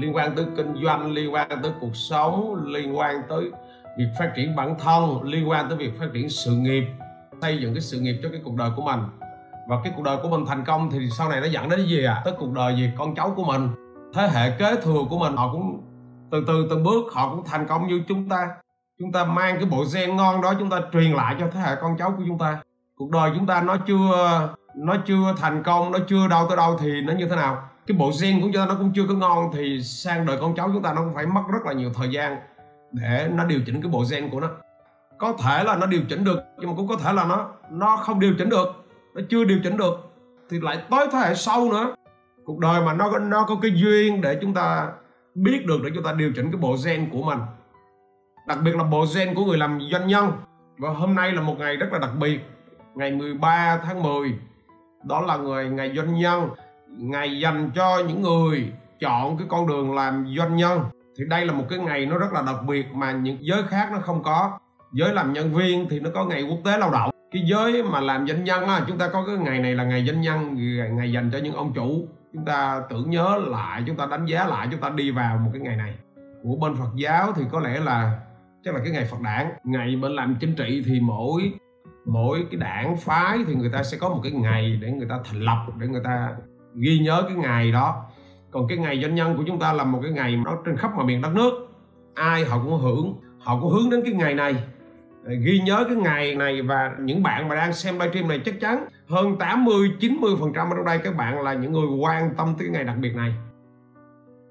liên quan tới kinh doanh, liên quan tới cuộc sống, liên quan tới việc phát triển bản thân, liên quan tới việc phát triển sự nghiệp, xây dựng cái sự nghiệp cho cái cuộc đời của mình. Và cái cuộc đời của mình thành công thì sau này nó dẫn đến cái gì à tới cuộc đời gì con cháu của mình. Thế hệ kế thừa của mình, họ cũng từ từ, từng bước, họ cũng thành công như chúng ta. Chúng ta mang cái bộ gen ngon đó, chúng ta truyền lại cho thế hệ con cháu của chúng ta. Cuộc đời chúng ta nó chưa nó chưa thành công, nó chưa đâu tới đâu thì nó như thế nào? Cái bộ gen của chúng ta nó cũng chưa có ngon thì sang đời con cháu chúng ta nó cũng phải mất rất là nhiều thời gian để nó điều chỉnh cái bộ gen của nó. Có thể là nó điều chỉnh được, nhưng mà cũng có thể là nó nó không điều chỉnh được, nó chưa điều chỉnh được, thì lại tới thế hệ sau nữa. Cuộc đời mà nó nó có cái duyên để chúng ta biết được để chúng ta điều chỉnh cái bộ gen của mình. Đặc biệt là bộ gen của người làm doanh nhân. Và hôm nay là một ngày rất là đặc biệt. Ngày 13 tháng 10 đó là người ngày doanh nhân ngày dành cho những người chọn cái con đường làm doanh nhân. Thì đây là một cái ngày nó rất là đặc biệt mà những giới khác nó không có. Giới làm nhân viên thì nó có ngày quốc tế lao động. Cái giới mà làm doanh nhân á, chúng ta có cái ngày này là ngày doanh nhân ngày dành cho những ông chủ. Chúng ta tưởng nhớ lại, chúng ta đánh giá lại, chúng ta đi vào một cái ngày này. Của bên Phật giáo thì có lẽ là, chắc là cái ngày Phật đản. Ngày bên làm chính trị thì mỗi mỗi cái đảng phái thì người ta sẽ có một cái ngày để người ta thành lập, để người ta ghi nhớ cái ngày đó. Còn cái ngày doanh nhân của chúng ta là một cái ngày nó trên khắp mọi miền đất nước. Ai họ cũng hưởng, họ cũng hướng đến cái ngày này. Ghi nhớ cái ngày này và những bạn mà đang xem livestream này chắc chắn hơn 80 90 phần trăm ở trong đây các bạn là những người quan tâm tới cái ngày đặc biệt này.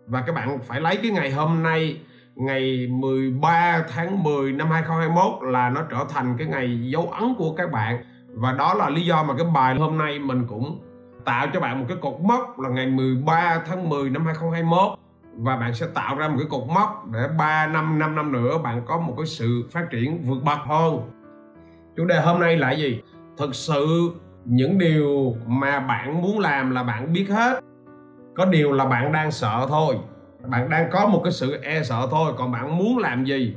Và các bạn phải lấy cái ngày hôm nay, ngày 13 tháng 10 năm 2021 là nó trở thành cái ngày dấu ấn của các bạn. Và đó là lý do mà cái bài hôm nay mình cũng tạo cho bạn một cái cột mốc là ngày 13 tháng 10 năm 2021 và bạn sẽ tạo ra một cái cột mốc để 3 năm 5 năm nữa bạn có một cái sự phát triển vượt bậc hơn. Chủ đề hôm nay là gì? Thực sự, những điều mà bạn muốn làm là bạn biết hết. Có điều là bạn đang sợ thôi. Bạn đang có một cái sự e sợ thôi. Còn bạn muốn làm gì?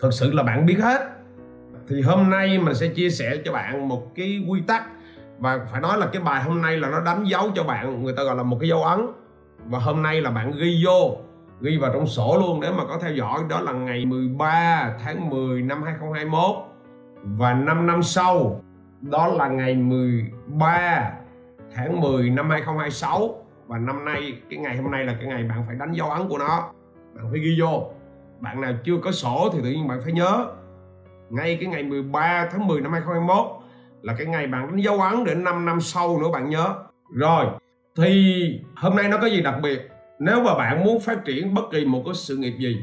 Thực sự là bạn biết hết. Thì hôm nay mình sẽ chia sẻ cho bạn một cái quy tắc và phải nói là cái bài hôm nay là nó đánh dấu cho bạn, người ta gọi là một cái dấu ấn. Và hôm nay là bạn ghi vô, ghi vào trong sổ luôn để mà có theo dõi. Đó là ngày 13 tháng 10 năm 2021 và 5 năm sau, đó là ngày 13 tháng 10 năm 2026 và năm nay, cái ngày hôm nay là cái ngày bạn phải đánh dấu ấn của nó. Bạn phải ghi vô. Bạn nào chưa có sổ thì tự nhiên bạn phải nhớ. Ngay cái ngày 13 tháng 10 năm 2021 là cái ngày bạn đánh dấu ấn để 5 năm sau nữa bạn nhớ. Rồi, thì hôm nay nó có gì đặc biệt? Nếu mà bạn muốn phát triển bất kỳ một cái sự nghiệp gì,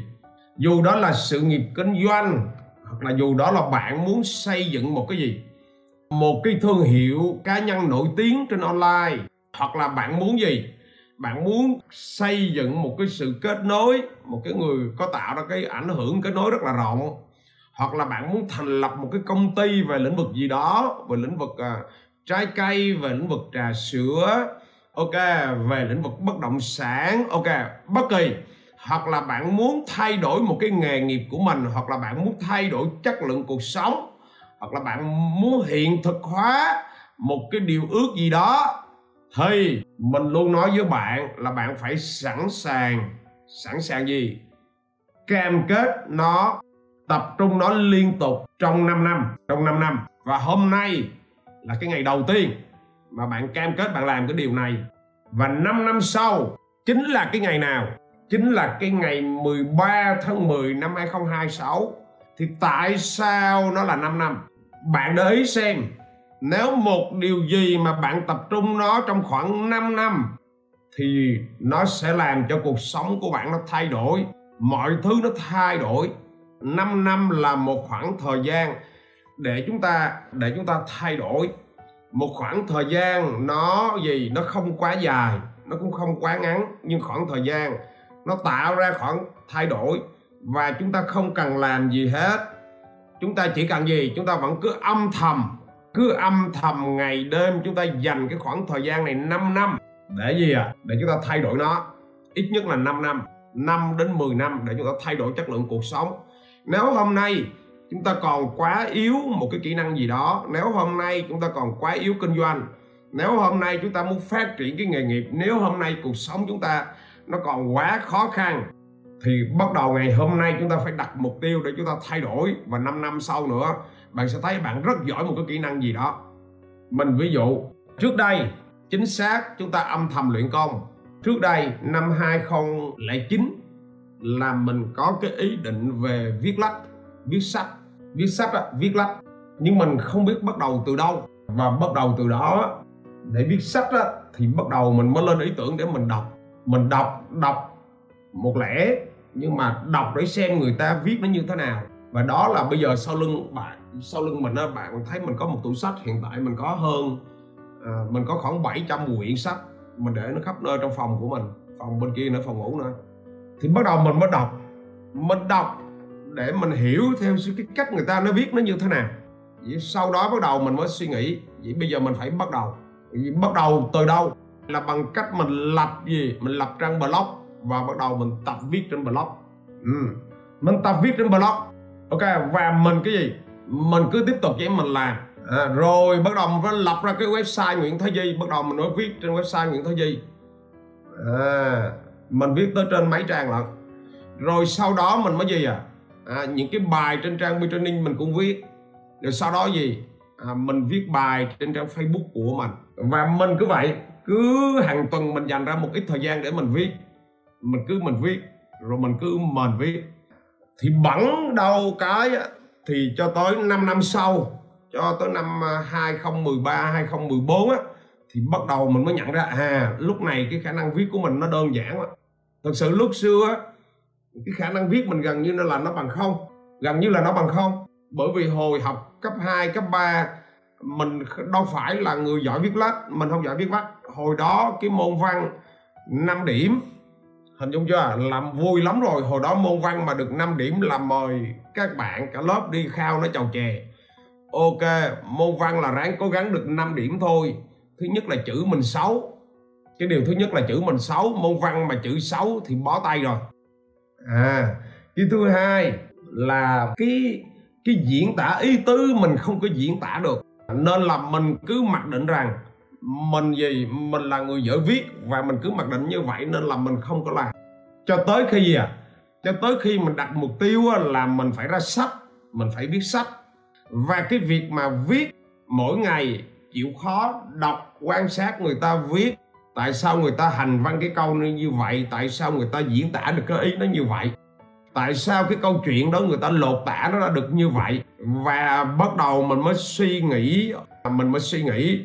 dù đó là sự nghiệp kinh doanh, hoặc là dù đó là bạn muốn xây dựng một cái gì, một cái thương hiệu cá nhân nổi tiếng trên online, hoặc là bạn muốn gì? Bạn muốn xây dựng một cái sự kết nối, một cái người có tạo ra cái ảnh hưởng, kết nối rất là rộng hoặc là bạn muốn thành lập một cái công ty về lĩnh vực gì đó về lĩnh vực uh, trái cây về lĩnh vực trà sữa ok về lĩnh vực bất động sản ok bất kỳ. Hoặc là bạn muốn thay đổi một cái nghề nghiệp của mình hoặc là bạn muốn thay đổi chất lượng cuộc sống hoặc là bạn muốn hiện thực hóa một cái điều ước gì đó thì mình luôn nói với bạn là bạn phải sẵn sàng. Sẵn sàng gì? Cam kết nó tập trung nó liên tục trong 5 năm, trong 5 năm. Và hôm nay là cái ngày đầu tiên mà bạn cam kết bạn làm cái điều này. Và 5 năm sau, chính là cái ngày nào? Chính là cái ngày 13 tháng 10 năm 2026 thì tại sao nó là 5 năm? Bạn để ý xem, nếu một điều gì mà bạn tập trung nó trong khoảng 5 năm, thì nó sẽ làm cho cuộc sống của bạn nó thay đổi, mọi thứ nó thay đổi. 5 năm là một khoảng thời gian để chúng ta, để chúng ta thay đổi. Một khoảng thời gian nó gì? Nó không quá dài, nó cũng không quá ngắn, nhưng khoảng thời gian nó tạo ra khoảng thay đổi và chúng ta không cần làm gì hết. Chúng ta chỉ cần gì? Chúng ta vẫn cứ âm thầm, cứ âm thầm ngày đêm chúng ta dành cái khoảng thời gian này 5 năm. Để gì à để chúng ta thay đổi nó. Ít nhất là 5 năm 5 đến 10 năm để chúng ta thay đổi chất lượng cuộc sống nếu hôm nay chúng ta còn quá yếu một cái kỹ năng gì đó, nếu hôm nay chúng ta còn quá yếu kinh doanh, nếu hôm nay chúng ta muốn phát triển cái nghề nghiệp, nếu hôm nay cuộc sống chúng ta nó còn quá khó khăn, thì bắt đầu ngày hôm nay chúng ta phải đặt mục tiêu để chúng ta thay đổi. Và 5 năm sau nữa, bạn sẽ thấy bạn rất giỏi một cái kỹ năng gì đó. Mình ví dụ, trước đây, chính xác chúng ta âm thầm luyện công. Trước đây, năm 2009 là mình có cái ý định về viết lách viết sách viết sách á, viết lách. Nhưng mình không biết bắt đầu từ đâu. Và bắt đầu từ đó để viết sách á, thì bắt đầu mình mới lên ý tưởng để mình đọc. Mình đọc đọc một lẽ nhưng mà đọc để xem người ta viết nó như thế nào. Và đó là bây giờ sau lưng bạn sau lưng mình á bạn thấy mình có một tủ sách hiện tại mình có hơn à, mình có khoảng 700 quyển sách mình để nó khắp nơi trong phòng của mình phòng bên kia nữa phòng ngủ nữa thì bắt đầu mình mới đọc. Mình đọc để mình hiểu theo cái cách người ta nó viết nó như thế nào. Vậy sau đó bắt đầu mình mới suy nghĩ. Vậy bây giờ mình phải bắt đầu. Vậy bắt đầu từ đâu? Là bằng cách mình lập gì? Mình lập trang blog và bắt đầu mình tập viết trên blog. Ừ. mình tập viết trên blog. Ok và mình cái gì? Mình cứ tiếp tục vậy mình làm. À, rồi bắt đầu mình lập ra cái website Nguyễn thái Di. Bắt đầu mình mới viết trên website Nguyễn thái Di. À, mình viết tới trên mấy trang lận. Rồi sau đó mình mới gì à, à những cái bài trên trang B training mình cũng viết. Rồi sau đó gì? À, mình viết bài trên trang Facebook của mình. Và mình cứ vậy cứ hàng tuần mình dành ra một ít thời gian để mình viết. Mình cứ mình viết rồi mình cứ mình viết. Thì bẵng đâu cái thì cho tới 5 năm sau cho tới năm à, 2013 2014 á thì bắt đầu mình mới nhận ra à lúc này cái khả năng viết của mình nó đơn giản quá thật sự lúc xưa á cái khả năng viết mình gần như là nó bằng không gần như là nó bằng không. Bởi vì hồi học cấp 2, cấp 3 mình đâu phải là người giỏi viết lách mình không giỏi viết vách. Hồi đó cái môn văn 5 điểm hình dung chưa? Làm vui lắm rồi. Hồi đó môn văn mà được 5 điểm là mời các bạn cả lớp đi khao nó chầu chè. Ok môn văn là ráng cố gắng được 5 điểm thôi. Thứ nhất là chữ mình xấu cái điều thứ nhất là chữ mình xấu, môn văn mà chữ xấu thì bó tay rồi. À cái thứ hai là cái cái diễn tả ý tứ mình không có diễn tả được. Nên là mình cứ mặc định rằng mình gì, mình là người dở viết và mình cứ mặc định như vậy nên là mình không có làm. Cho tới khi gì à? Cho tới khi mình đặt mục tiêu là mình phải ra sách, mình phải viết sách. Và cái việc mà viết mỗi ngày chịu khó đọc, quan sát người ta viết tại sao người ta hành văn cái câu như vậy? Tại sao người ta diễn tả được cái ý nó như vậy? Tại sao cái câu chuyện đó người ta lột tả nó ra được như vậy? Và bắt đầu mình mới suy nghĩ, mình mới suy nghĩ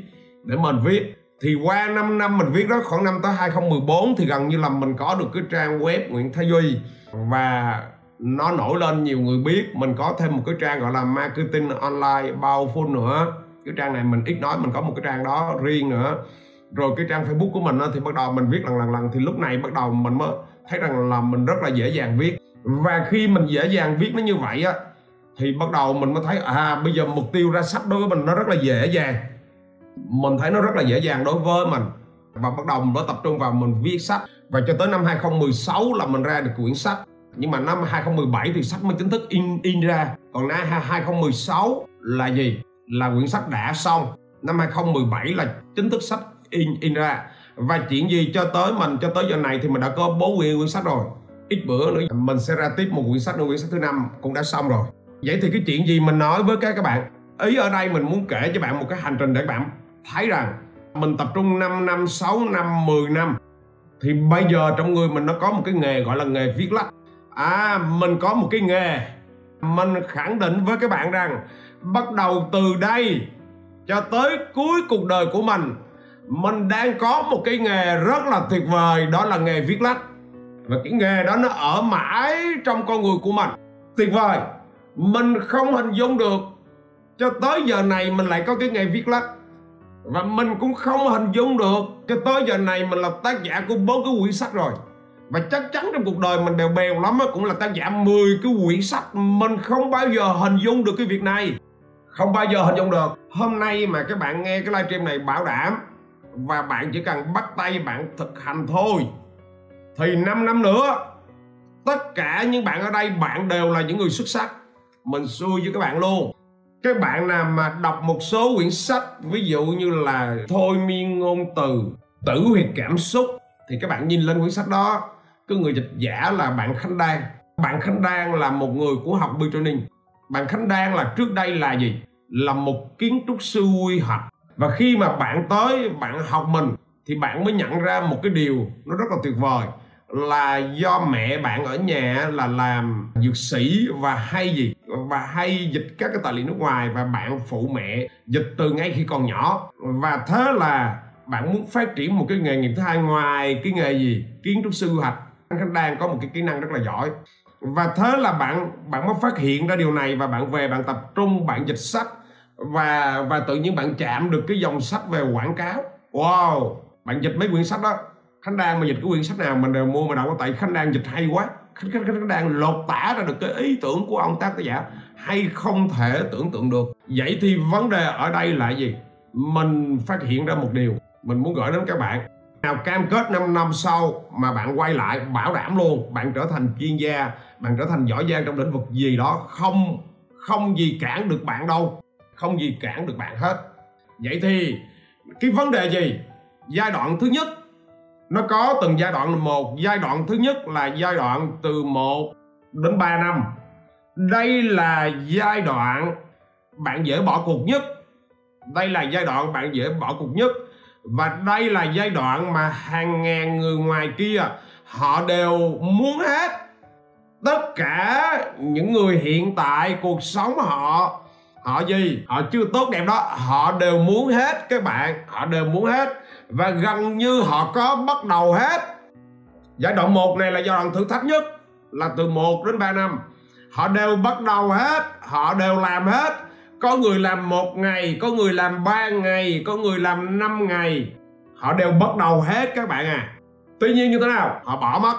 để mình viết. Thì qua 5 năm mình viết đó, khoảng năm tới 2014 thì gần như là mình có được cái trang web Nguyễn Thái Duy. Và nó nổi lên, nhiều người biết. Mình có thêm một cái trang gọi là marketing online, bao full nữa. Cái trang này mình ít nói, mình có một cái trang đó riêng nữa rồi cái trang facebook của mình thì bắt đầu mình viết lần lần lần. Thì lúc này bắt đầu mình mới thấy rằng là mình rất là dễ dàng viết. Và khi mình dễ dàng viết nó như vậy á, thì bắt đầu mình mới thấy à bây giờ mục tiêu ra sách đối với mình nó rất là dễ dàng. Mình thấy nó rất là dễ dàng đối với mình. Và bắt đầu mình mới tập trung vào mình viết sách. Và cho tới năm 2016 là mình ra được quyển sách. Nhưng mà năm 2017 thì sách mới chính thức in in ra. Còn năm 2016 là gì? Là quyển sách đã xong. Năm 2017 là chính thức sách in in ra. Và chuyện gì cho tới mình, cho tới giờ này thì mình đã có bốn quyển quyển sách rồi. Ít bữa nữa, mình sẽ ra tiếp một quyển sách nữa quyển sách thứ năm cũng đã xong rồi. Vậy thì cái chuyện gì mình nói với các các bạn? Ý ở đây mình muốn kể cho bạn một cái hành trình để các bạn thấy rằng mình tập trung 5 năm 6 năm 10 năm. Thì bây giờ trong người mình nó có một cái nghề gọi là nghề viết lách. À mình có một cái nghề. Mình khẳng định với các bạn rằng bắt đầu từ đây cho tới cuối cuộc đời của mình mình đang có một cái nghề rất là tuyệt vời, đó là nghề viết lách. Và cái nghề đó nó ở mãi trong con người của mình. Tuyệt vời! Mình không hình dung được, cho tới giờ này mình lại có cái nghề viết lách. Và mình cũng không hình dung được, cho tới giờ này mình là tác giả của bốn cái quyển sách rồi. Và chắc chắn trong cuộc đời mình đều bèo lắm cũng là tác giả 10 cái quyển sách. Mình không bao giờ hình dung được cái việc này. Không bao giờ hình dung được. Hôm nay mà các bạn nghe cái livestream này bảo đảm và bạn chỉ cần bắt tay bạn thực hành thôi. Thì 5 năm nữa, tất cả những bạn ở đây, bạn đều là những người xuất sắc. Mình xui với các bạn luôn. Các bạn nào mà đọc một số quyển sách, ví dụ như là thôi miên ngôn từ, tử huyệt cảm xúc, thì các bạn nhìn lên quyển sách đó cái người dịch giả là bạn Khánh Đan. Bạn Khánh Đan là một người của học bi Training bạn Khánh Đan là trước đây là gì? Là một kiến trúc sư quy hoạch và khi mà bạn tới, bạn học mình, thì bạn mới nhận ra một cái điều nó rất là tuyệt vời, là do mẹ bạn ở nhà là làm dược sĩ và hay gì, và hay dịch các cái tài liệu nước ngoài và bạn phụ mẹ dịch từ ngay khi còn nhỏ. Và thế là bạn muốn phát triển một cái nghề nghiệp thứ hai ngoài cái nghề gì? Kiến trúc sư hoạch anh đang có một cái kỹ năng rất là giỏi. Và thế là bạn bạn mới phát hiện ra điều này và bạn về bạn tập trung, bạn dịch sách và và tự nhiên bạn chạm được cái dòng sách về quảng cáo. Wow! Bạn dịch mấy quyển sách đó. Khánh đang mà dịch cái quyển sách nào mình đều mua mà đâu có tại khánh đang dịch hay quá. Khánh, khánh, khánh đang lột tả ra được cái ý tưởng của ông tác giả hay không thể tưởng tượng được. Vậy thì vấn đề ở đây là gì? Mình phát hiện ra một điều. Mình muốn gửi đến các bạn. Nào cam kết 5 năm sau mà bạn quay lại bảo đảm luôn bạn trở thành chuyên gia bạn trở thành giỏi giang trong lĩnh vực gì đó không không gì cản được bạn đâu không gì cản được bạn hết. Vậy thì, cái vấn đề gì? Giai đoạn thứ nhất, nó có từng giai đoạn một, giai đoạn thứ nhất là giai đoạn từ 1 đến 3 năm. Đây là giai đoạn bạn dễ bỏ cuộc nhất. Đây là giai đoạn bạn dễ bỏ cuộc nhất. Và đây là giai đoạn mà hàng ngàn người ngoài kia, họ đều muốn hết. Tất cả những người hiện tại, cuộc sống họ họ gì? Họ chưa tốt đẹp đó. Họ đều muốn hết các bạn. Họ đều muốn hết. Và gần như họ có bắt đầu hết. Giai đoạn 1 này là giai đoạn thử thách nhất. Là từ 1 đến 3 năm. Họ đều bắt đầu hết. Họ đều làm hết. Có người làm một ngày, có người làm ba ngày, có người làm 5 ngày. Họ đều bắt đầu hết các bạn à. Tuy nhiên như thế nào? Họ bỏ mất.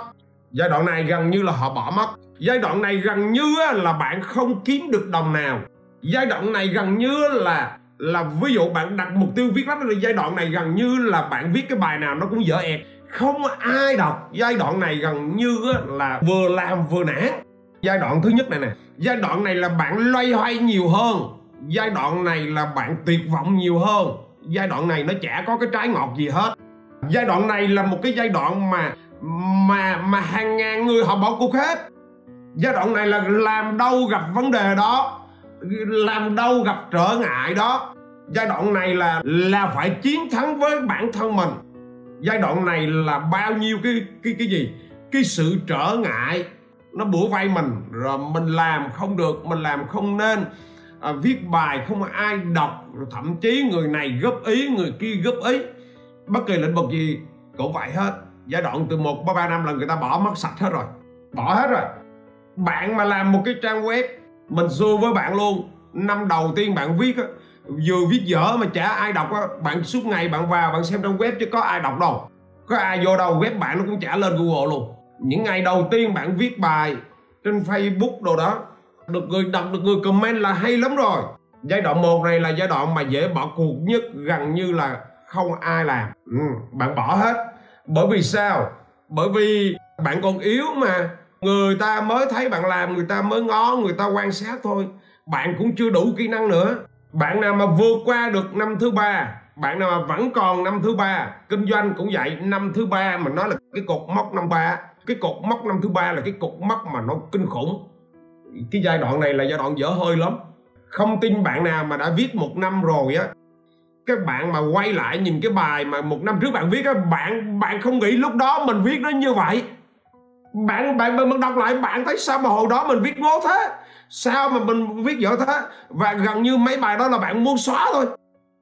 Giai đoạn này gần như là họ bỏ mất. Giai đoạn này gần như là bạn không kiếm được đồng nào giai đoạn này gần như là là ví dụ bạn đặt mục tiêu viết lách, giai đoạn này gần như là bạn viết cái bài nào nó cũng dở ẹt. Không ai đọc giai đoạn này gần như là vừa làm vừa nản. Giai đoạn thứ nhất này nè, giai đoạn này là bạn loay hoay nhiều hơn. Giai đoạn này là bạn tuyệt vọng nhiều hơn. Giai đoạn này nó chả có cái trái ngọt gì hết. Giai đoạn này là một cái giai đoạn mà mà mà hàng ngàn người họ bỏ cuộc hết. Giai đoạn này là làm đâu gặp vấn đề đó làm đâu gặp trở ngại đó. Giai đoạn này là là phải chiến thắng với bản thân mình. Giai đoạn này là bao nhiêu cái cái cái gì? Cái sự trở ngại. Nó bủa vây mình rồi mình làm không được mình làm không nên. À, viết bài không ai đọc rồi thậm chí người này góp ý người kia góp ý. Bất kỳ lĩnh vực gì cũng vậy hết. Giai đoạn từ một ba ba năm là người ta bỏ mất sạch hết rồi. Bỏ hết rồi. Bạn mà làm một cái trang web mình xua với bạn luôn. Năm đầu tiên bạn viết á vừa viết dở mà chả ai đọc á bạn suốt ngày bạn vào bạn xem trong web chứ có ai đọc đâu. Có ai vô đâu web bạn nó cũng trả lên google luôn. Những ngày đầu tiên bạn viết bài trên facebook đồ đó được người đọc được người comment là hay lắm rồi. Giai đoạn 1 này là giai đoạn mà dễ bỏ cuộc nhất gần như là không ai làm. Ừ, bạn bỏ hết. Bởi vì sao? Bởi vì bạn còn yếu mà người ta mới thấy bạn làm, người ta mới ngó, người ta quan sát thôi. Bạn cũng chưa đủ kỹ năng nữa. Bạn nào mà vượt qua được năm thứ ba, bạn nào mà vẫn còn năm thứ ba, kinh doanh cũng vậy, năm thứ ba mà nói là cái cột mốc năm ba, cái cột mốc năm thứ ba là cái cột mốc mà nó kinh khủng. Cái giai đoạn này là giai đoạn dở hơi lắm. Không tin bạn nào mà đã viết một năm rồi á. Các bạn mà quay lại nhìn cái bài mà một năm trước bạn viết á, bạn bạn không nghĩ lúc đó mình viết nó như vậy bạn bạn mình đọc lại, bạn thấy sao mà hồi đó mình viết ngố thế? Sao mà mình viết dở thế? Và gần như mấy bài đó là bạn muốn xóa thôi.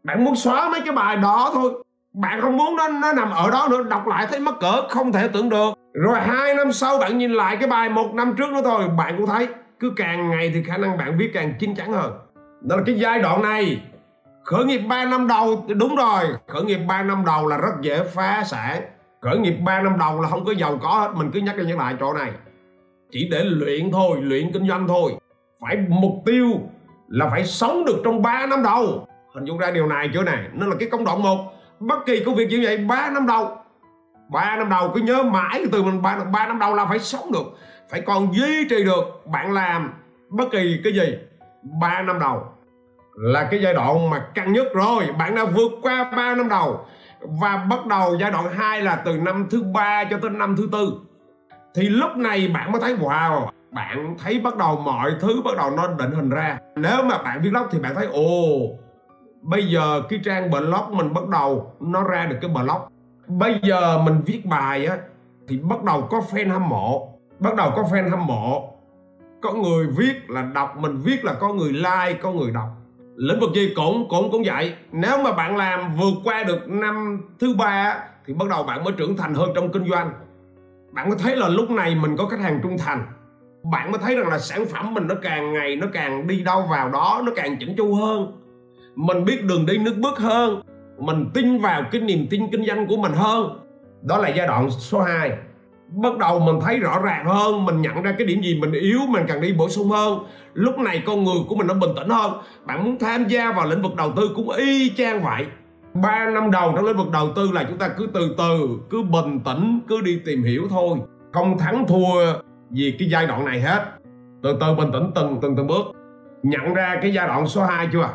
Bạn muốn xóa mấy cái bài đó thôi. Bạn không muốn nó nó nằm ở đó nữa. Đọc lại thấy mắc cỡ, không thể tưởng được. Rồi hai năm sau bạn nhìn lại cái bài một năm trước nữa thôi, bạn cũng thấy cứ càng ngày thì khả năng bạn viết càng chín chắn hơn. Đó là cái giai đoạn này. Khởi nghiệp 3 năm đầu, đúng rồi, khởi nghiệp 3 năm đầu là rất dễ phá sản khởi nghiệp 3 năm đầu là không có giàu có hết mình cứ nhắc đi nhắc lại chỗ này. Chỉ để luyện thôi luyện kinh doanh thôi. Phải mục tiêu là phải sống được trong 3 năm đầu. Hình dung ra điều này chỗ này nó là cái công đoạn một bất kỳ công việc như vậy 3 năm đầu. 3 năm đầu cứ nhớ mãi từ mình 3, 3 năm đầu là phải sống được phải còn duy trì được bạn làm bất kỳ cái gì. 3 năm đầu là cái giai đoạn mà căng nhất rồi. Bạn đã vượt qua 3 năm đầu và bắt đầu giai đoạn 2 là từ năm thứ ba cho tới năm thứ tư. Thì lúc này bạn mới thấy, wow, bạn thấy bắt đầu mọi thứ bắt đầu nó định hình ra. Nếu mà bạn viết blog thì bạn thấy, ồ, bây giờ cái trang blog mình bắt đầu nó ra được cái blog bây giờ mình viết bài á, thì bắt đầu có fan hâm mộ. Bắt đầu có fan hâm mộ. Có người viết là đọc, mình viết là có người like, có người đọc lĩnh vực gì cũng cũng cũng vậy. Nếu mà bạn làm vượt qua được năm thứ ba thì bắt đầu bạn mới trưởng thành hơn trong kinh doanh. Bạn mới thấy là lúc này mình có khách hàng trung thành. Bạn mới thấy rằng là sản phẩm mình nó càng ngày nó càng đi đâu vào đó, nó càng chỉnh chu hơn. Mình biết đường đi nước bước hơn. Mình tin vào cái niềm tin kinh doanh của mình hơn. Đó là giai đoạn số 2 bắt đầu mình thấy rõ ràng hơn mình nhận ra cái điểm gì mình yếu mình cần đi bổ sung hơn. Lúc này con người của mình nó bình tĩnh hơn. Bạn muốn tham gia vào lĩnh vực đầu tư cũng y chang vậy. 3 năm đầu trong lĩnh vực đầu tư là chúng ta cứ từ từ cứ bình tĩnh cứ đi tìm hiểu thôi. Không thắng thua vì cái giai đoạn này hết. Từ từ bình tĩnh từng từng từng bước. Nhận ra cái giai đoạn số 2 chưa?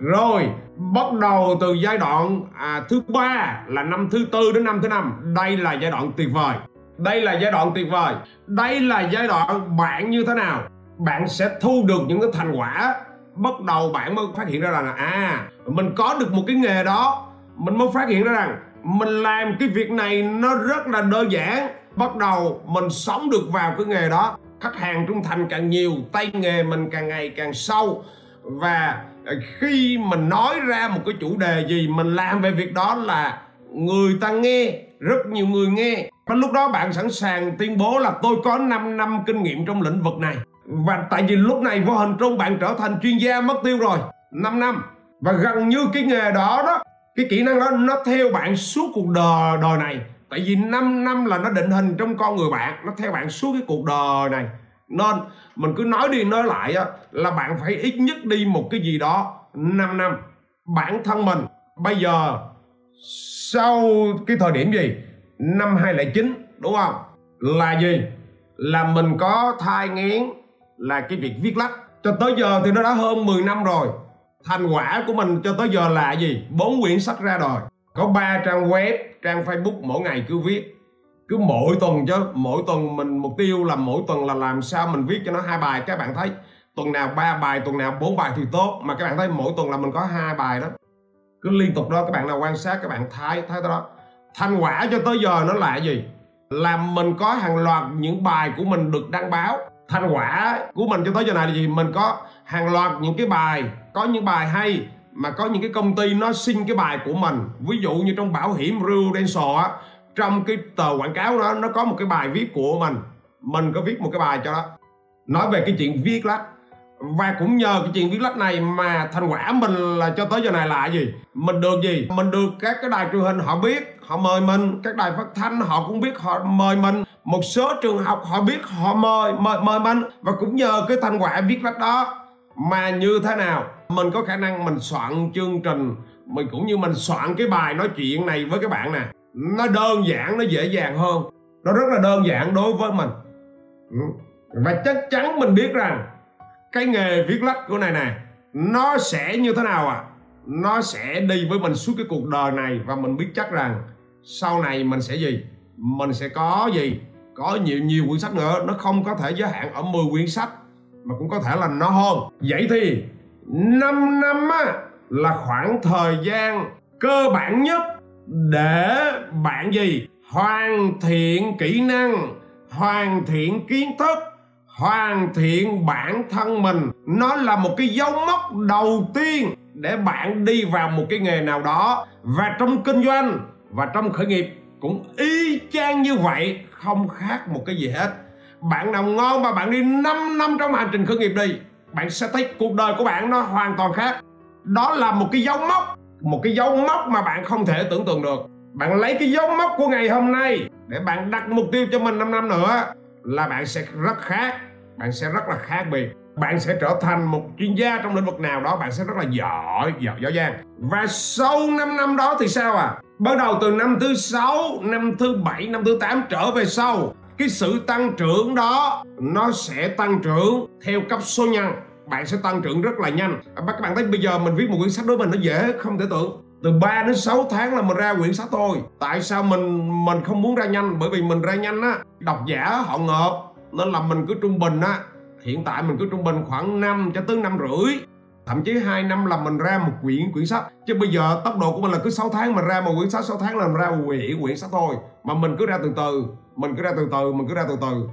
Rồi bắt đầu từ giai đoạn à, thứ ba là năm thứ tư đến năm thứ năm. Đây là giai đoạn tuyệt vời đây là giai đoạn tuyệt vời. Đây là giai đoạn bạn như thế nào? Bạn sẽ thu được những cái thành quả. Bắt đầu bạn mới phát hiện ra rằng à mình có được một cái nghề đó. Mình mới phát hiện ra rằng mình làm cái việc này nó rất là đơn giản. Bắt đầu mình sống được vào cái nghề đó. Khách hàng trung thành càng nhiều, tay nghề mình càng ngày càng sâu. Và khi mình nói ra một cái chủ đề gì, mình làm về việc đó là người ta nghe rất nhiều người nghe. Và lúc đó bạn sẵn sàng tuyên bố là tôi có 5 năm kinh nghiệm trong lĩnh vực này. Và tại vì lúc này vô hình trung bạn trở thành chuyên gia mất tiêu rồi. 5 năm. Và gần như cái nghề đó đó cái kỹ năng đó nó theo bạn suốt cuộc đời đời này. Tại vì 5 năm là nó định hình trong con người bạn nó theo bạn suốt cái cuộc đời này. Nên mình cứ nói đi nói lại á, là bạn phải ít nhất đi một cái gì đó 5 năm. Bản thân mình bây giờ sau cái thời điểm gì? Năm 2009 đúng không? Là gì? Là mình có thai nghén là cái việc viết lách. Cho tới giờ thì nó đã hơn 10 năm rồi. Thành quả của mình cho tới giờ là gì? Bốn quyển sách ra đời. Có ba trang web, trang facebook mỗi ngày cứ viết. Cứ mỗi tuần chứ, mỗi tuần mình mục tiêu là mỗi tuần là làm sao mình viết cho nó hai bài. Các bạn thấy, tuần nào ba bài, tuần nào bốn bài thì tốt. Mà các bạn thấy mỗi tuần là mình có hai bài đó cứ liên tục đó, các bạn nào quan sát, các bạn thấy thấy đó. Thành quả cho tới giờ nó là gì? Là mình có hàng loạt những bài của mình được đăng báo. Thành quả của mình cho tới giờ này là gì? Mình có hàng loạt những cái bài, có những bài hay, mà có những cái công ty nó xin cái bài của mình. Ví dụ như trong bảo hiểm Prudential á, trong cái tờ quảng cáo đó, nó có một cái bài viết của mình. Mình có viết một cái bài cho đó. Nói về cái chuyện viết lách và cũng nhờ cái chuyện viết lách này mà thành quả mình là cho tới giờ này là gì? Mình được gì? Mình được các cái đài truyền hình họ biết, họ mời mình. Các đài phát thanh họ cũng biết họ mời mình. Một số trường học họ biết họ mời mời mời mình. Và cũng nhờ cái thành quả viết lách đó mà như thế nào? Mình có khả năng mình soạn chương trình, mình cũng như mình soạn cái bài nói chuyện này với các bạn nè. Nó đơn giản, nó dễ dàng hơn. Nó rất là đơn giản đối với mình. Ừ. Và chắc chắn mình biết rằng cái nghề viết lách của này nè nó sẽ như thế nào à nó sẽ đi với mình suốt cái cuộc đời này và mình biết chắc rằng sau này mình sẽ gì? Mình sẽ có gì? Có nhiều nhiều quyển sách nữa. Nó không có thể giới hạn ở 10 quyển sách, mà cũng có thể là nó hơn. Vậy thì 5 năm á, là khoảng thời gian cơ bản nhất để bạn gì? Hoàn thiện kỹ năng, hoàn thiện kiến thức hoàn thiện bản thân mình. Nó là một cái dấu mốc đầu tiên để bạn đi vào một cái nghề nào đó. Và trong kinh doanh và trong khởi nghiệp cũng y chang như vậy, không khác một cái gì hết. Bạn nào ngon mà bạn đi 5 năm trong hành trình khởi nghiệp đi, bạn sẽ thấy cuộc đời của bạn nó hoàn toàn khác. Đó là một cái dấu mốc, một cái dấu mốc mà bạn không thể tưởng tượng được. Bạn lấy cái dấu mốc của ngày hôm nay để bạn đặt mục tiêu cho mình 5 năm nữa là bạn sẽ rất khác bạn sẽ rất là khác biệt bạn sẽ trở thành một chuyên gia trong lĩnh vực nào đó, bạn sẽ rất là giỏi giỏi giỏi giang. Và sau 5 năm đó thì sao à? Bắt đầu từ năm thứ sáu, năm thứ bảy, năm thứ 8 trở về sau, cái sự tăng trưởng đó, nó sẽ tăng trưởng theo cấp số nhân. Bạn sẽ tăng trưởng rất là nhanh. À, các bạn thấy bây giờ mình viết một quyển sách đối với mình nó dễ không thể tưởng. Từ 3 đến 6 tháng là mình ra quyển sách thôi. Tại sao mình mình không muốn ra nhanh? Bởi vì mình ra nhanh á, độc giả họ ngợp nên là mình cứ trung bình á. Hiện tại mình cứ trung bình khoảng 5 cho tới năm rưỡi. Thậm chí 2 năm là mình ra một quyển quyển sách. Chứ bây giờ tốc độ của mình là cứ 6 tháng mình ra một quyển sách 6 tháng là mình ra một quyển quyển sách thôi. Mà mình cứ ra từ từ, mình cứ ra từ từ, mình cứ ra từ từ.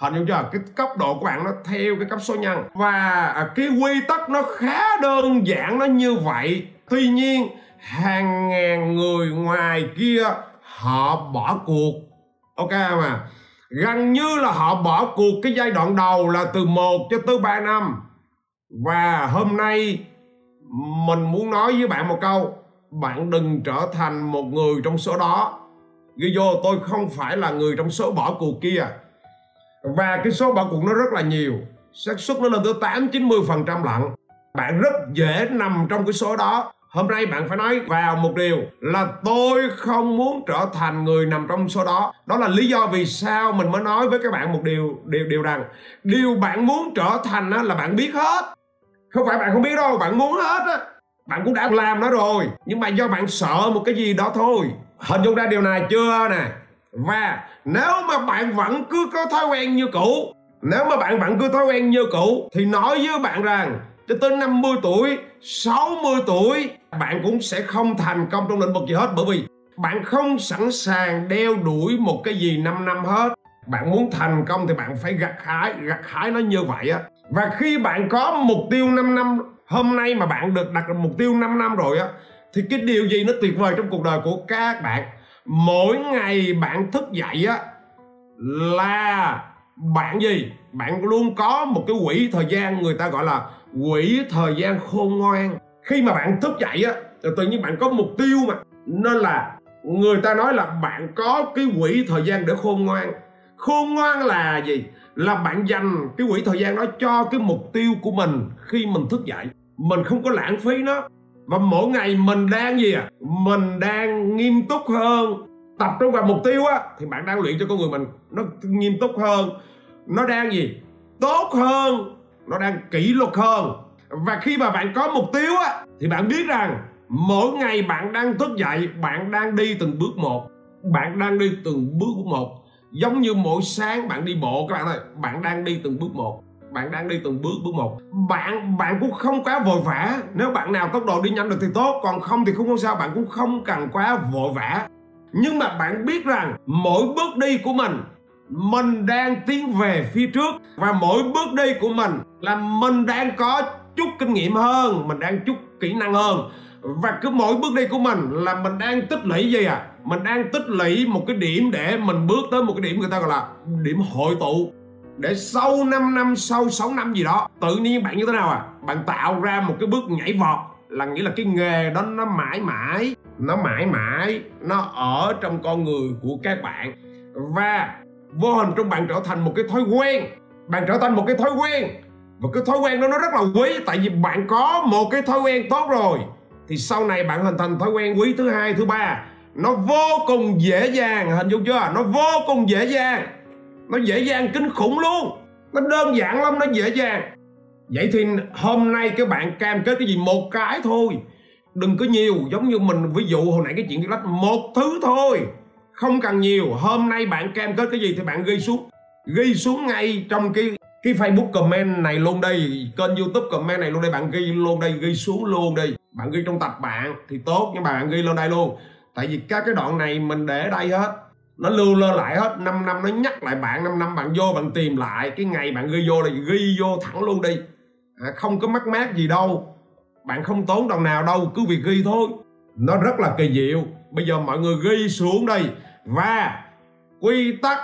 Hình như chưa? Cái cấp độ của bạn nó theo cái cấp số nhân. Và à, cái quy tắc nó khá đơn giản nó như vậy. Tuy nhiên, hàng ngàn người ngoài kia họ bỏ cuộc. Ok mà gần như là họ bỏ cuộc cái giai đoạn đầu là từ 1 cho tới 3 năm. Và hôm nay mình muốn nói với bạn một câu. Bạn đừng trở thành một người trong số đó. Ghi vô tôi không phải là người trong số bỏ cuộc kia. Và cái số bỏ cuộc nó rất là nhiều. Xác suất nó lên tới 8 90 phần trăm lận. Bạn rất dễ nằm trong cái số đó hôm nay bạn phải nói vào một điều là tôi không muốn trở thành người nằm trong số đó. Đó là lý do vì sao mình mới nói với các bạn một điều điều điều rằng điều bạn muốn trở thành là bạn biết hết. Không phải bạn không biết đâu, bạn muốn hết á. Bạn cũng đã làm nó rồi, nhưng mà do bạn sợ một cái gì đó thôi. Hình dung ra điều này chưa nè? Và nếu mà bạn vẫn cứ có thói quen như cũ, nếu mà bạn vẫn cứ thói quen như cũ, thì nói với bạn rằng cho tới 50 tuổi 60 tuổi bạn cũng sẽ không thành công trong lĩnh vực gì hết, bởi vì bạn không sẵn sàng đeo đuổi một cái gì 5 năm hết. Bạn muốn thành công thì bạn phải gặt hái gặt hái nó như vậy á. Và khi bạn có mục tiêu 5 năm hôm nay mà bạn được đặt mục tiêu 5 năm rồi á, thì cái điều gì nó tuyệt vời trong cuộc đời của các bạn? Mỗi ngày bạn thức dậy á, là bạn gì? Bạn luôn có một cái quỹ thời gian, người ta gọi là quỹ thời gian khôn ngoan khi mà bạn thức dậy á tự nhiên bạn có mục tiêu mà. Nên là người ta nói là bạn có cái quỹ thời gian để khôn ngoan. Khôn ngoan là gì? Là bạn dành cái quỹ thời gian đó cho cái mục tiêu của mình khi mình thức dậy. Mình không có lãng phí nó. Và mỗi ngày mình đang gì à? Mình đang nghiêm túc hơn. Tập trung vào mục tiêu á, thì bạn đang luyện cho con người mình. Nó nghiêm túc hơn. Nó đang gì? Tốt hơn. Nó đang kỷ luật hơn và khi mà bạn có mục tiêu á, thì bạn biết rằng mỗi ngày bạn đang thức dậy, bạn đang đi từng bước một. Bạn đang đi từng bước một. Giống như mỗi sáng bạn đi bộ các bạn ơi, bạn đang đi từng bước một. Bạn đang đi từng bước bước một. Bạn bạn cũng không quá vội vã. Nếu bạn nào tốc độ đi nhanh được thì tốt, còn không thì cũng không sao, bạn cũng không cần quá vội vã. Nhưng mà bạn biết rằng mỗi bước đi của mình mình đang tiến về phía trước. Và mỗi bước đi của mình là mình đang có chút kinh nghiệm hơn, mình đang chút kỹ năng hơn. Và cứ mỗi bước đi của mình là mình đang tích lũy gì à? Mình đang tích lũy một cái điểm để mình bước tới một cái điểm người ta gọi là điểm hội tụ. Để sau 5 năm, sau 6 năm gì đó, tự nhiên bạn như thế nào à? Bạn tạo ra một cái bước nhảy vọt, là nghĩa là cái nghề đó nó mãi mãi, nó mãi mãi, nó ở trong con người của các bạn. Và vô hình trong bạn trở thành một cái thói quen, bạn trở thành một cái thói quen và cái thói quen đó nó rất là quý, tại vì bạn có một cái thói quen tốt rồi, thì sau này bạn hình thành thói quen quý thứ hai, thứ ba, nó vô cùng dễ dàng, hình dung chưa? Nó vô cùng dễ dàng. Nó dễ dàng kinh khủng luôn. Nó đơn giản lắm, nó dễ dàng. Vậy thì hôm nay các bạn cam kết cái gì? Một cái thôi. Đừng có nhiều, giống như mình, ví dụ hồi nãy cái chuyện lách một thứ thôi. Không cần nhiều. Hôm nay bạn cam kết cái gì thì bạn ghi xuống. Ghi xuống ngay trong cái cái Facebook comment này luôn đây kênh YouTube comment này luôn đây bạn ghi luôn đây ghi xuống luôn đi bạn ghi trong tập bạn thì tốt nhưng mà bạn ghi lên đây luôn. Tại vì các cái đoạn này mình để đây hết. Nó lưu lên lại hết 5 năm nó nhắc lại bạn 5 năm bạn vô bạn tìm lại. Cái ngày bạn ghi vô là ghi vô thẳng luôn đi. À, không có mắc mát gì đâu. Bạn không tốn đồng nào đâu cứ việc ghi thôi. Nó rất là kỳ diệu. Bây giờ mọi người ghi xuống đây. Và quy tắc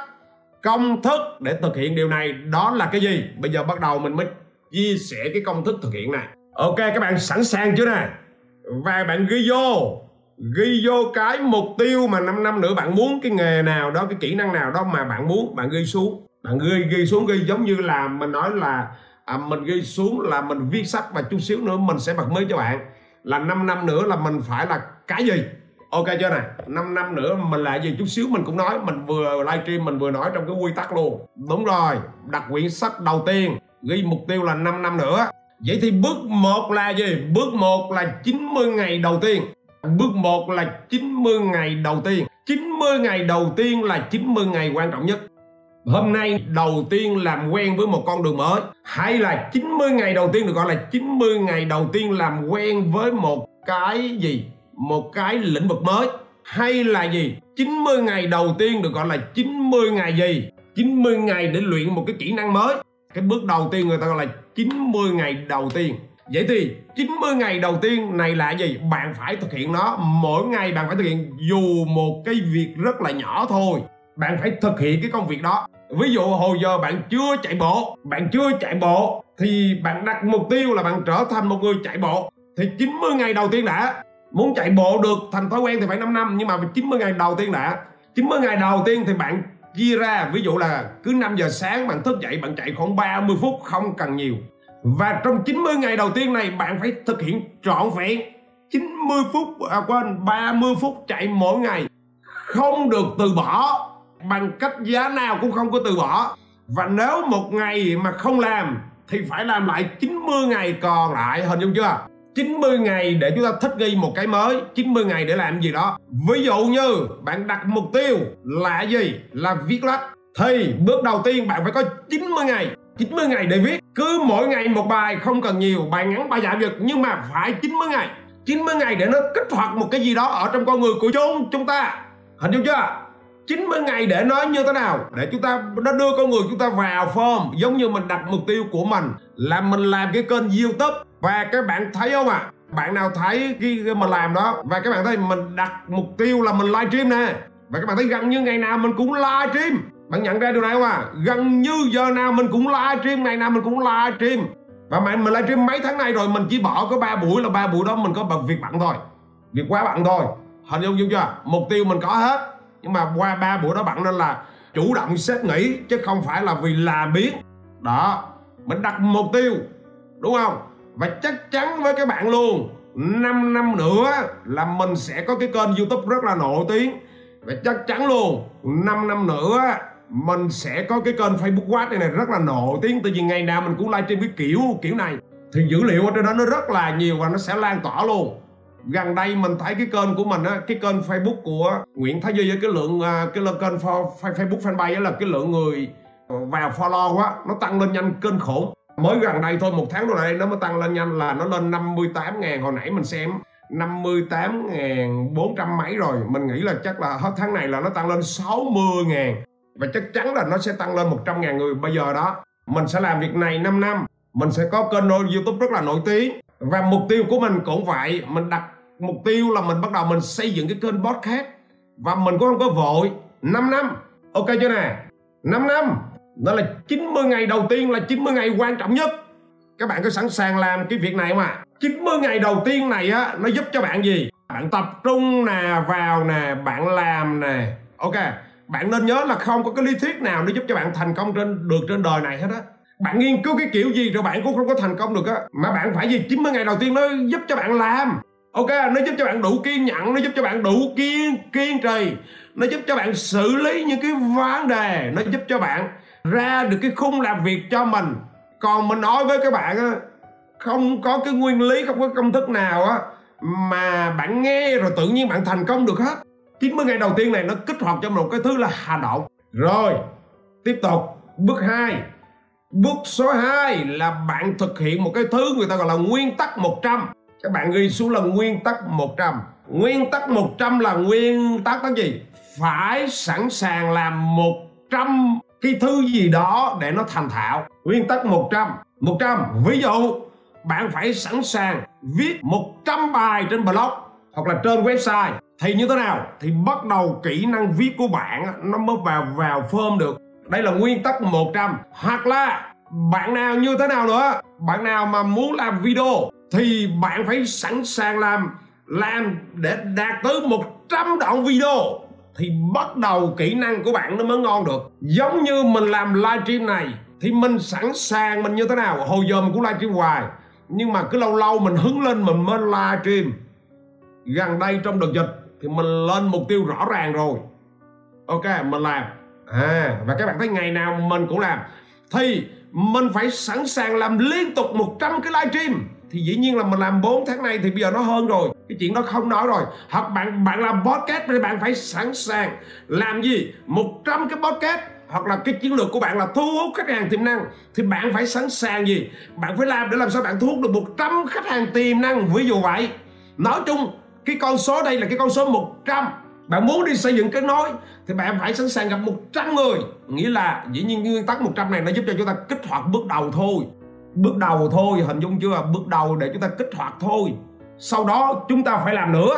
công thức để thực hiện điều này. Đó là cái gì? Bây giờ bắt đầu mình mới chia sẻ cái công thức thực hiện này. Ok các bạn sẵn sàng chưa nè? Và bạn ghi vô. Ghi vô cái mục tiêu mà 5 năm nữa bạn muốn cái nghề nào đó cái kỹ năng nào đó mà bạn muốn bạn ghi xuống. Bạn ghi ghi xuống ghi giống như là mình nói là à, mình ghi xuống là mình viết sách và chút xíu nữa mình sẽ bật mới cho bạn. Là 5 năm nữa là mình phải là cái gì? Ok chưa này? 5 năm nữa mình lại gì chút xíu mình cũng nói, mình vừa livestream, mình vừa nói trong cái quy tắc luôn. Đúng rồi, đặt quyển sách đầu tiên, ghi mục tiêu là 5 năm nữa. Vậy thì bước một là gì? Bước một là 90 ngày đầu tiên. Bước 1 là 90 ngày đầu tiên. 90 ngày đầu tiên là 90 ngày quan trọng nhất. Hôm nay đầu tiên làm quen với một con đường mới, hay là 90 ngày đầu tiên được gọi là 90 ngày đầu tiên làm quen với một cái gì? Một cái lĩnh vực mới. Hay là gì? 90 ngày đầu tiên được gọi là 90 ngày gì? 90 ngày để luyện một cái kỹ năng mới. Cái bước đầu tiên người ta gọi là 90 ngày đầu tiên. Vậy thì 90 ngày đầu tiên này là gì? Bạn phải thực hiện nó. Mỗi ngày bạn phải thực hiện dù một cái việc rất là nhỏ thôi. Bạn phải thực hiện cái công việc đó. Ví dụ hồi giờ bạn chưa chạy bộ, Bạn chưa chạy bộ, Thì bạn đặt mục tiêu là bạn trở thành một người chạy bộ. Thì 90 ngày đầu tiên đã. Muốn chạy bộ được thành thói quen thì phải 5 năm Nhưng mà 90 ngày đầu tiên đã 90 ngày đầu tiên thì bạn chia ra Ví dụ là cứ 5 giờ sáng bạn thức dậy Bạn chạy khoảng 30 phút không cần nhiều. Và trong 90 ngày đầu tiên này Bạn phải thực hiện trọn vẹn 90 phút à, quên 30 phút chạy mỗi ngày. Không được từ bỏ bằng cách giá nào cũng không có từ bỏ. Và nếu một ngày mà không làm thì phải làm lại 90 ngày còn lại hình dung chưa? 90 ngày để chúng ta thích nghi một cái mới 90 ngày để làm gì đó. Ví dụ như bạn đặt mục tiêu là gì? Là viết lách. Thì bước đầu tiên bạn phải có 90 ngày. 90 ngày để viết. Cứ mỗi ngày một bài, không cần nhiều, bài ngắn, bài dài dực, nhưng mà phải 90 ngày. 90 ngày để nó kích hoạt một cái gì đó ở trong con người của chúng chúng ta. Hình dung chưa? 90 ngày để nói như thế nào? Để chúng ta, nó đưa con người chúng ta vào form, giống như mình đặt mục tiêu của mình, là mình làm cái kênh youtube và các bạn thấy không ạ? À? bạn nào thấy khi mình làm đó, và các bạn thấy mình đặt mục tiêu là mình livestream nè. Và các bạn thấy gần như ngày nào mình cũng livestream. Bạn nhận ra điều này không à gần như giờ nào mình cũng livestream, ngày nào mình cũng livestream. Và mà mình livestream mấy tháng nay rồi, mình chỉ bỏ có ba buổi là ba buổi đó mình có bật việc bận thôi. Việc quá bận thôi. Hình dung chưa? Mục tiêu mình có hết. Nhưng mà qua ba buổi đó bạn nên là chủ động xét nghĩ chứ không phải là vì làm biến đó. Mình đặt mục tiêu. Đúng không? Và chắc chắn với các bạn luôn 5 năm nữa là mình sẽ có cái kênh youtube rất là nổi tiếng. Và chắc chắn luôn 5 năm nữa mình sẽ có cái kênh facebook watch này, này rất là nổi tiếng. Tại vì ngày nào mình cũng livestream cái kiểu kiểu này. Thì dữ liệu ở trên đó nó rất là nhiều và nó sẽ lan tỏa luôn. Gần đây mình thấy cái kênh của mình á cái kênh Facebook của Nguyễn Thái Duy cái lượng à, cái lượng kênh Facebook fanpage là cái lượng người ờ, vào follow quá nó tăng lên nhanh kênh khủng mới gần đây thôi, một tháng đổ lại đây, nó mới tăng lên nhanh là nó lên 58 ngàn. Hồi nãy mình xem 58 ngàn 400 mấy rồi. Mình nghĩ là chắc là hết tháng này là nó tăng lên 60 ngàn. Và chắc chắn là nó sẽ tăng lên 100 ngàn người bây giờ đó. Mình sẽ làm việc này 5 năm. Mình sẽ có kênh youtube rất là nổi tiếng. Và mục tiêu của mình cũng vậy. Mình đặt mục tiêu là mình bắt đầu mình xây dựng cái kênh podcast. Và mình cũng không có vội. 5 năm. Ok chưa nè? 5 năm đó là 90 ngày đầu tiên là 90 ngày quan trọng nhất. Các bạn có sẵn sàng làm cái việc này không ạ à? 90 ngày đầu tiên này á, nó giúp cho bạn gì? Bạn tập trung nè, vào nè, bạn làm nè. Ok, bạn nên nhớ là không có cái lý thuyết nào nó giúp cho bạn thành công trên, được trên đời này hết á. Bạn nghiên cứu cái kiểu gì rồi bạn cũng không có thành công được á. Mà bạn phải gì? 90 ngày đầu tiên nó giúp cho bạn làm. Ok, nó giúp cho bạn đủ kiên nhẫn, nó giúp cho bạn đủ kiên kiên trì. Nó giúp cho bạn xử lý những cái vấn đề, nó giúp cho bạn ra được cái khung làm việc cho mình. Còn mình nói với các bạn á, không có cái nguyên lý, không có công thức nào á mà bạn nghe rồi tự nhiên bạn thành công được hết. 90 ngày đầu tiên này nó kích hoạt cho một cái thứ là hành động rồi, tiếp tục. Bước 2 bước số 2 là bạn thực hiện một cái thứ người ta gọi là nguyên tắc 100 các bạn ghi xuống là nguyên tắc 100 nguyên tắc 100 là nguyên tắc cái gì? Phải sẵn sàng làm 100 cái thứ gì đó để nó thành thạo. Nguyên tắc 100 100 ví dụ, bạn phải sẵn sàng viết 100 bài trên blog hoặc là trên website. Thì như thế nào? Thì bắt đầu kỹ năng viết của bạn nó mới vào vào form được. Đây là nguyên tắc 100 hoặc là bạn nào như thế nào nữa? Bạn nào mà muốn làm video thì bạn phải sẵn sàng làm làm để đạt tới 100 đoạn video thì bắt đầu kỹ năng của bạn nó mới ngon được. Giống như mình làm livestream này, thì mình sẵn sàng mình như thế nào? Hồi giờ mình cũng livestream hoài, nhưng mà cứ lâu lâu mình hứng lên mình mới livestream. Gần đây trong đợt dịch thì mình lên mục tiêu rõ ràng rồi. Ok, mình làm. À và các bạn thấy ngày nào mình cũng làm. Thì mình phải sẵn sàng làm liên tục 100 cái livestream thì dĩ nhiên là mình làm 4 tháng này thì bây giờ nó hơn rồi. Cái chuyện đó không nói rồi. Hoặc bạn bạn làm podcast thì bạn phải sẵn sàng làm gì? 100 cái podcast. Hoặc là cái chiến lược của bạn là thu hút khách hàng tiềm năng. Thì bạn phải sẵn sàng gì? Bạn phải làm để làm sao bạn thu hút được 100 khách hàng tiềm năng. Ví dụ vậy. Nói chung, cái con số đây là cái con số 100 bạn muốn đi xây dựng kết nối thì bạn phải sẵn sàng gặp 100 người. Nghĩa là dĩ nhiên nguyên tắc 100 này nó giúp cho chúng ta kích hoạt bước đầu thôi bước đầu thôi, hình dung chưa? Bước đầu để chúng ta kích hoạt thôi. Sau đó chúng ta phải làm nữa.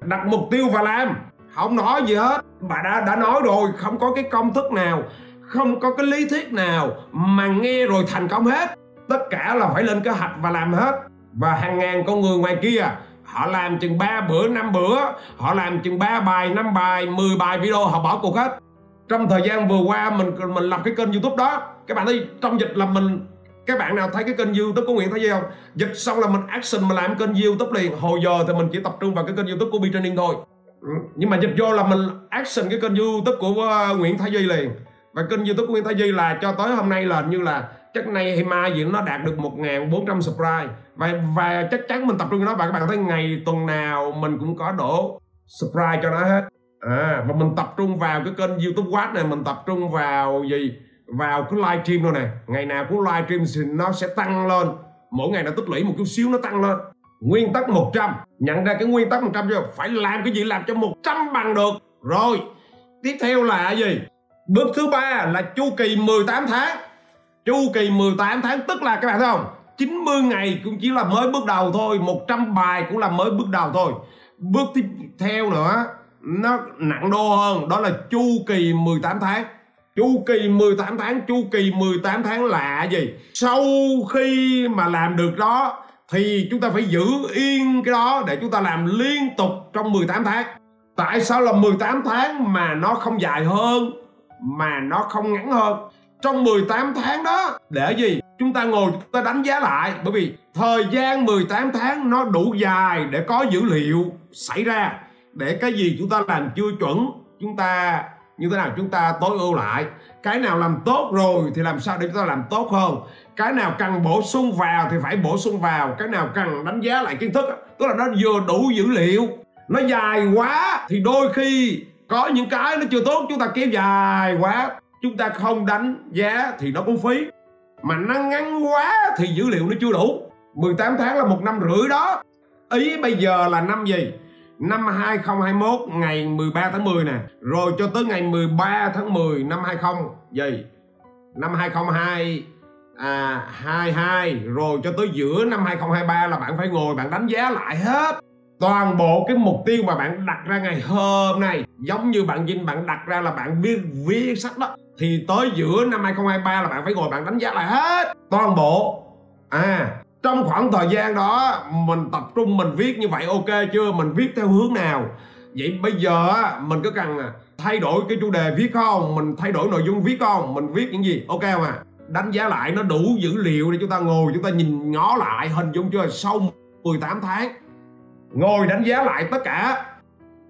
Đặt mục tiêu và làm. Không nói gì hết. Bà đã đã nói rồi, không có cái công thức nào, không có cái lý thuyết nào mà nghe rồi thành công hết. Tất cả là phải lên kế hoạch và làm hết. Và hàng ngàn con người ngoài kia, họ làm chừng 3 bữa 5 bữa, họ làm chừng 3 bài 5 bài 10 bài video, họ bỏ cuộc hết. Trong thời gian vừa qua, mình mình lập cái kênh youtube đó. Các bạn thấy trong dịch là mình các bạn nào thấy cái kênh youtube của Nguyễn Thái Duy không? Dịch xong là mình action mà làm kênh youtube liền. Hồi giờ thì mình chỉ tập trung vào cái kênh youtube của Bi Training thôi. Ừ, nhưng mà dịch vô là mình action cái kênh youtube của ờ, Nguyễn Thái Duy liền. Và kênh youtube của Nguyễn Thái Duy là cho tới hôm nay là như là chắc nay hay mai gì nó đạt được 1.400 subscribe. Và và chắc chắn mình tập trung cho nó. Và các bạn thấy ngày tuần nào mình cũng có đổ subscribe cho nó hết. À, và mình tập trung vào cái kênh youtube watch này. Mình tập trung vào gì? Vào cái live stream rồi nè. Ngày nào cũng live stream thì nó sẽ tăng lên. Mỗi ngày nó tích lũy một chút xíu nó tăng lên. Nguyên tắc 100 nhận ra cái nguyên tắc 100 chưa? Phải làm cái gì? Làm cho 100 bằng được. Rồi, tiếp theo là gì? Bước thứ ba là chu kỳ 18 tháng. Chu kỳ 18 tháng tức là các bạn thấy không? 90 ngày cũng chỉ là mới bước đầu thôi. 100 bài cũng là mới bước đầu thôi. Bước tiếp theo nữa, nó nặng đô hơn. Đó là chu kỳ 18 tháng chu kỳ 18 tháng, chu kỳ 18 tháng là gì? Sau khi mà làm được đó, thì chúng ta phải giữ yên cái đó để chúng ta làm liên tục trong 18 tháng. Tại sao là 18 tháng mà nó không dài hơn, mà nó không ngắn hơn? Trong 18 tháng đó, để gì? Chúng ta ngồi, chúng ta đánh giá lại, bởi vì thời gian 18 tháng nó đủ dài để có dữ liệu xảy ra. Để cái gì chúng ta làm chưa chuẩn, chúng ta như thế nào chúng ta tối ưu lại? Cái nào làm tốt rồi thì làm sao để chúng ta làm tốt hơn? Cái nào cần bổ sung vào thì phải bổ sung vào. Cái nào cần đánh giá lại kiến thức tức là nó vừa đủ dữ liệu, nó dài quá thì đôi khi có những cái nó chưa tốt chúng ta kéo dài quá. Chúng ta không đánh giá thì nó cũng phí. Mà nó ngắn quá thì dữ liệu nó chưa đủ. 18 tháng là một năm rưỡi đó. Ý bây giờ là năm gì? Năm 2021 ngày 13 tháng 10 nè. Rồi cho tới ngày 13 tháng 10 năm 20 gì năm 2022 à 22 rồi cho tới giữa năm 2023 là bạn phải ngồi, bạn đánh giá lại hết toàn bộ cái mục tiêu mà bạn đặt ra ngày hôm nay. Giống như bạn Vinh, bạn đặt ra là bạn viết viết sách đó. Thì tới giữa năm 2023 là bạn phải ngồi bạn đánh giá lại hết toàn bộ. À trong khoảng thời gian đó, mình tập trung, mình viết như vậy ok chưa? Mình viết theo hướng nào? Vậy bây giờ mình có cần à, thay đổi cái chủ đề viết không? Mình thay đổi nội dung viết không? Mình viết những gì? Ok không à đánh giá lại, nó đủ dữ liệu để chúng ta ngồi, chúng ta nhìn ngó lại, hình dung chưa? Sau 18 tháng, ngồi đánh giá lại tất cả.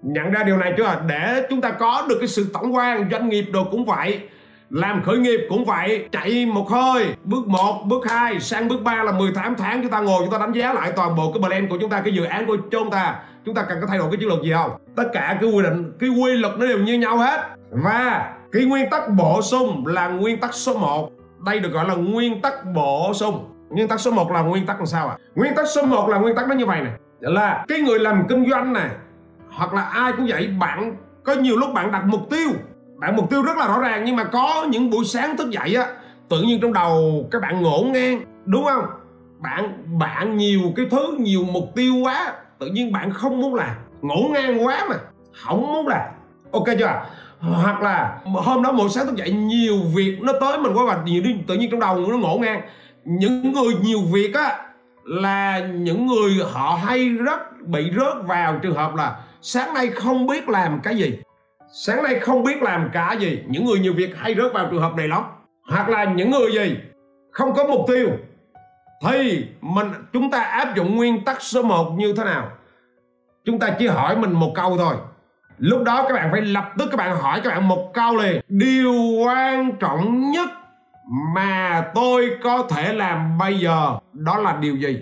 Nhận ra điều này chưa? Để chúng ta có được cái sự tổng quan, doanh nghiệp đồ cũng vậy làm khởi nghiệp cũng vậy chạy một hơi bước 1, bước 2 sang bước 3 là 18 tháng chúng ta ngồi chúng ta đánh giá lại toàn bộ cái plan của chúng ta cái dự án của chúng ta. Chúng ta cần có thay đổi cái chiến lược gì không? Tất cả cái quy định cái quy luật nó đều như nhau hết. Và cái nguyên tắc bổ sung là nguyên tắc số 1 đây được gọi là nguyên tắc bổ sung. Nguyên tắc số 1 là nguyên tắc làm sao ạ? À? nguyên tắc số 1 là nguyên tắc nó như vậy này là cái người làm kinh doanh này hoặc là ai cũng vậy bạn có nhiều lúc bạn đặt mục tiêu bạn mục tiêu rất là rõ ràng nhưng mà có những buổi sáng thức dậy á, tự nhiên trong đầu các bạn ngổn ngang, đúng không? Bạn bạn nhiều cái thứ, nhiều mục tiêu quá, tự nhiên bạn không muốn làm ngổn ngang quá mà, không muốn làm. Ok chưa? Hoặc là hôm đó mỗi sáng thức dậy, nhiều việc nó tới mình quá và nhiều tự nhiên trong đầu nó ngổn ngang. Những người nhiều việc á, là những người họ hay rất bị rớt vào trường hợp là sáng nay không biết làm cái gì sáng nay không biết làm cả gì. Những người nhiều việc hay rớt vào trường hợp này lắm. Hoặc là những người gì không có mục tiêu. Thì mình, chúng ta áp dụng nguyên tắc số 1 như thế nào? Chúng ta chỉ hỏi mình một câu thôi. Lúc đó các bạn phải lập tức các bạn hỏi các bạn một câu liền. Điều quan trọng nhất mà tôi có thể làm bây giờ đó là điều gì?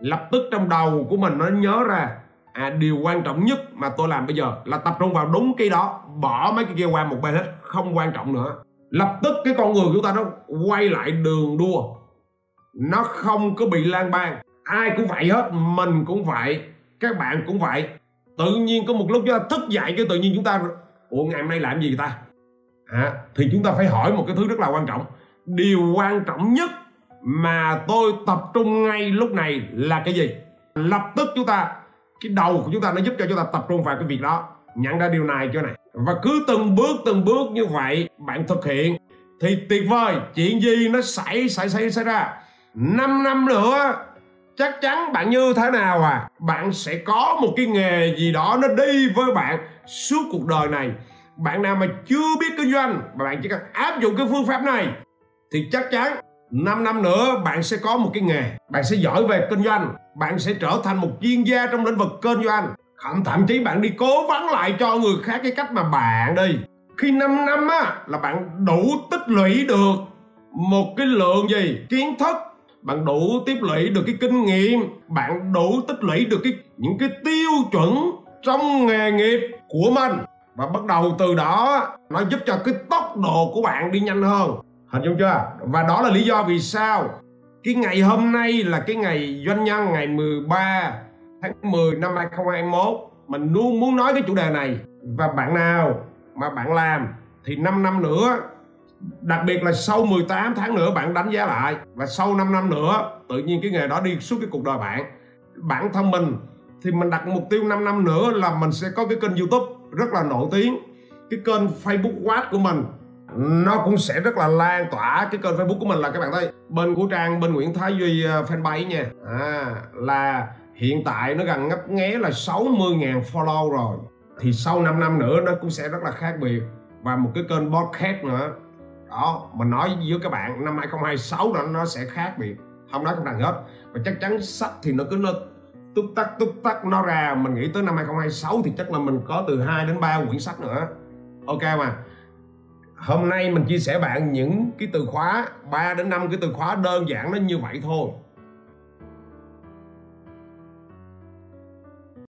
Lập tức trong đầu của mình nó nhớ ra à, điều quan trọng nhất mà tôi làm bây giờ là tập trung vào đúng cái đó bỏ mấy cái kia qua một bên hết không quan trọng nữa. Lập tức cái con người của chúng ta nó quay lại đường đua. Nó không có bị lan ban ai cũng vậy hết mình cũng vậy các bạn cũng vậy. Tự nhiên có một lúc chúng ta thức dậy cái tự nhiên chúng ta ủa ngày hôm nay làm gì ta? À, thì chúng ta phải hỏi một cái thứ rất là quan trọng. Điều quan trọng nhất mà tôi tập trung ngay lúc này là cái gì? Lập tức chúng ta cái đầu của chúng ta nó giúp cho chúng ta tập trung vào cái việc đó. Nhận ra điều này cho này? Và cứ từng bước từng bước như vậy, bạn thực hiện, thì tuyệt vời. Chuyện gì nó xảy xảy xảy xảy ra? 5 năm nữa, chắc chắn bạn như thế nào à? Bạn sẽ có một cái nghề gì đó nó đi với bạn suốt cuộc đời này. Bạn nào mà chưa biết kinh doanh, mà bạn chỉ cần áp dụng cái phương pháp này, thì chắc chắn 5 năm nữa, bạn sẽ có một cái nghề. Bạn sẽ giỏi về kinh doanh. Bạn sẽ trở thành một chuyên gia trong lĩnh vực kinh doanh. Thậm chí bạn đi cố vấn lại cho người khác cái cách mà bạn đi. Khi 5 năm á, là bạn đủ tích lũy được một cái lượng gì? Kiến thức. Bạn đủ tiếp lũy được cái kinh nghiệm. Bạn đủ tích lũy được cái, những cái tiêu chuẩn trong nghề nghiệp của mình. Và bắt đầu từ đó, nó giúp cho cái tốc độ của bạn đi nhanh hơn hình dung chưa? Và đó là lý do vì sao cái ngày hôm nay là cái ngày doanh nhân ngày 13 tháng 10 năm 2021 mình luôn muốn nói cái chủ đề này. Và bạn nào mà bạn làm thì 5 năm nữa, đặc biệt là sau 18 tháng nữa bạn đánh giá lại. Và sau 5 năm nữa, tự nhiên cái nghề đó đi suốt cái cuộc đời bạn. Bản thân mình thì mình đặt mục tiêu 5 năm nữa là mình sẽ có cái kênh youtube rất là nổi tiếng. Cái kênh facebook watch của mình nó cũng sẽ rất là lan tỏa. Cái kênh facebook của mình là các bạn thấy bên của trang bên nguyễn thái duy ờ, fanpage nha. À, là hiện tại nó gần ngấp nghé là 60.000 follow rồi. Thì sau 5 năm nữa nó cũng sẽ rất là khác biệt. Và một cái kênh podcast nữa. Đó mình nói với các bạn năm 2026 đó nó sẽ khác biệt. Không nói không rằng hết. Và chắc chắn sách thì nó cứ nó túc tắc túc tắc nó ra. Mình nghĩ tới năm 2026 thì chắc là mình có từ 2 đến 3 quyển sách nữa. Ok mà hôm nay mình chia sẻ bạn những cái từ khóa 3 đến 5 cái từ khóa đơn giản nó như vậy thôi.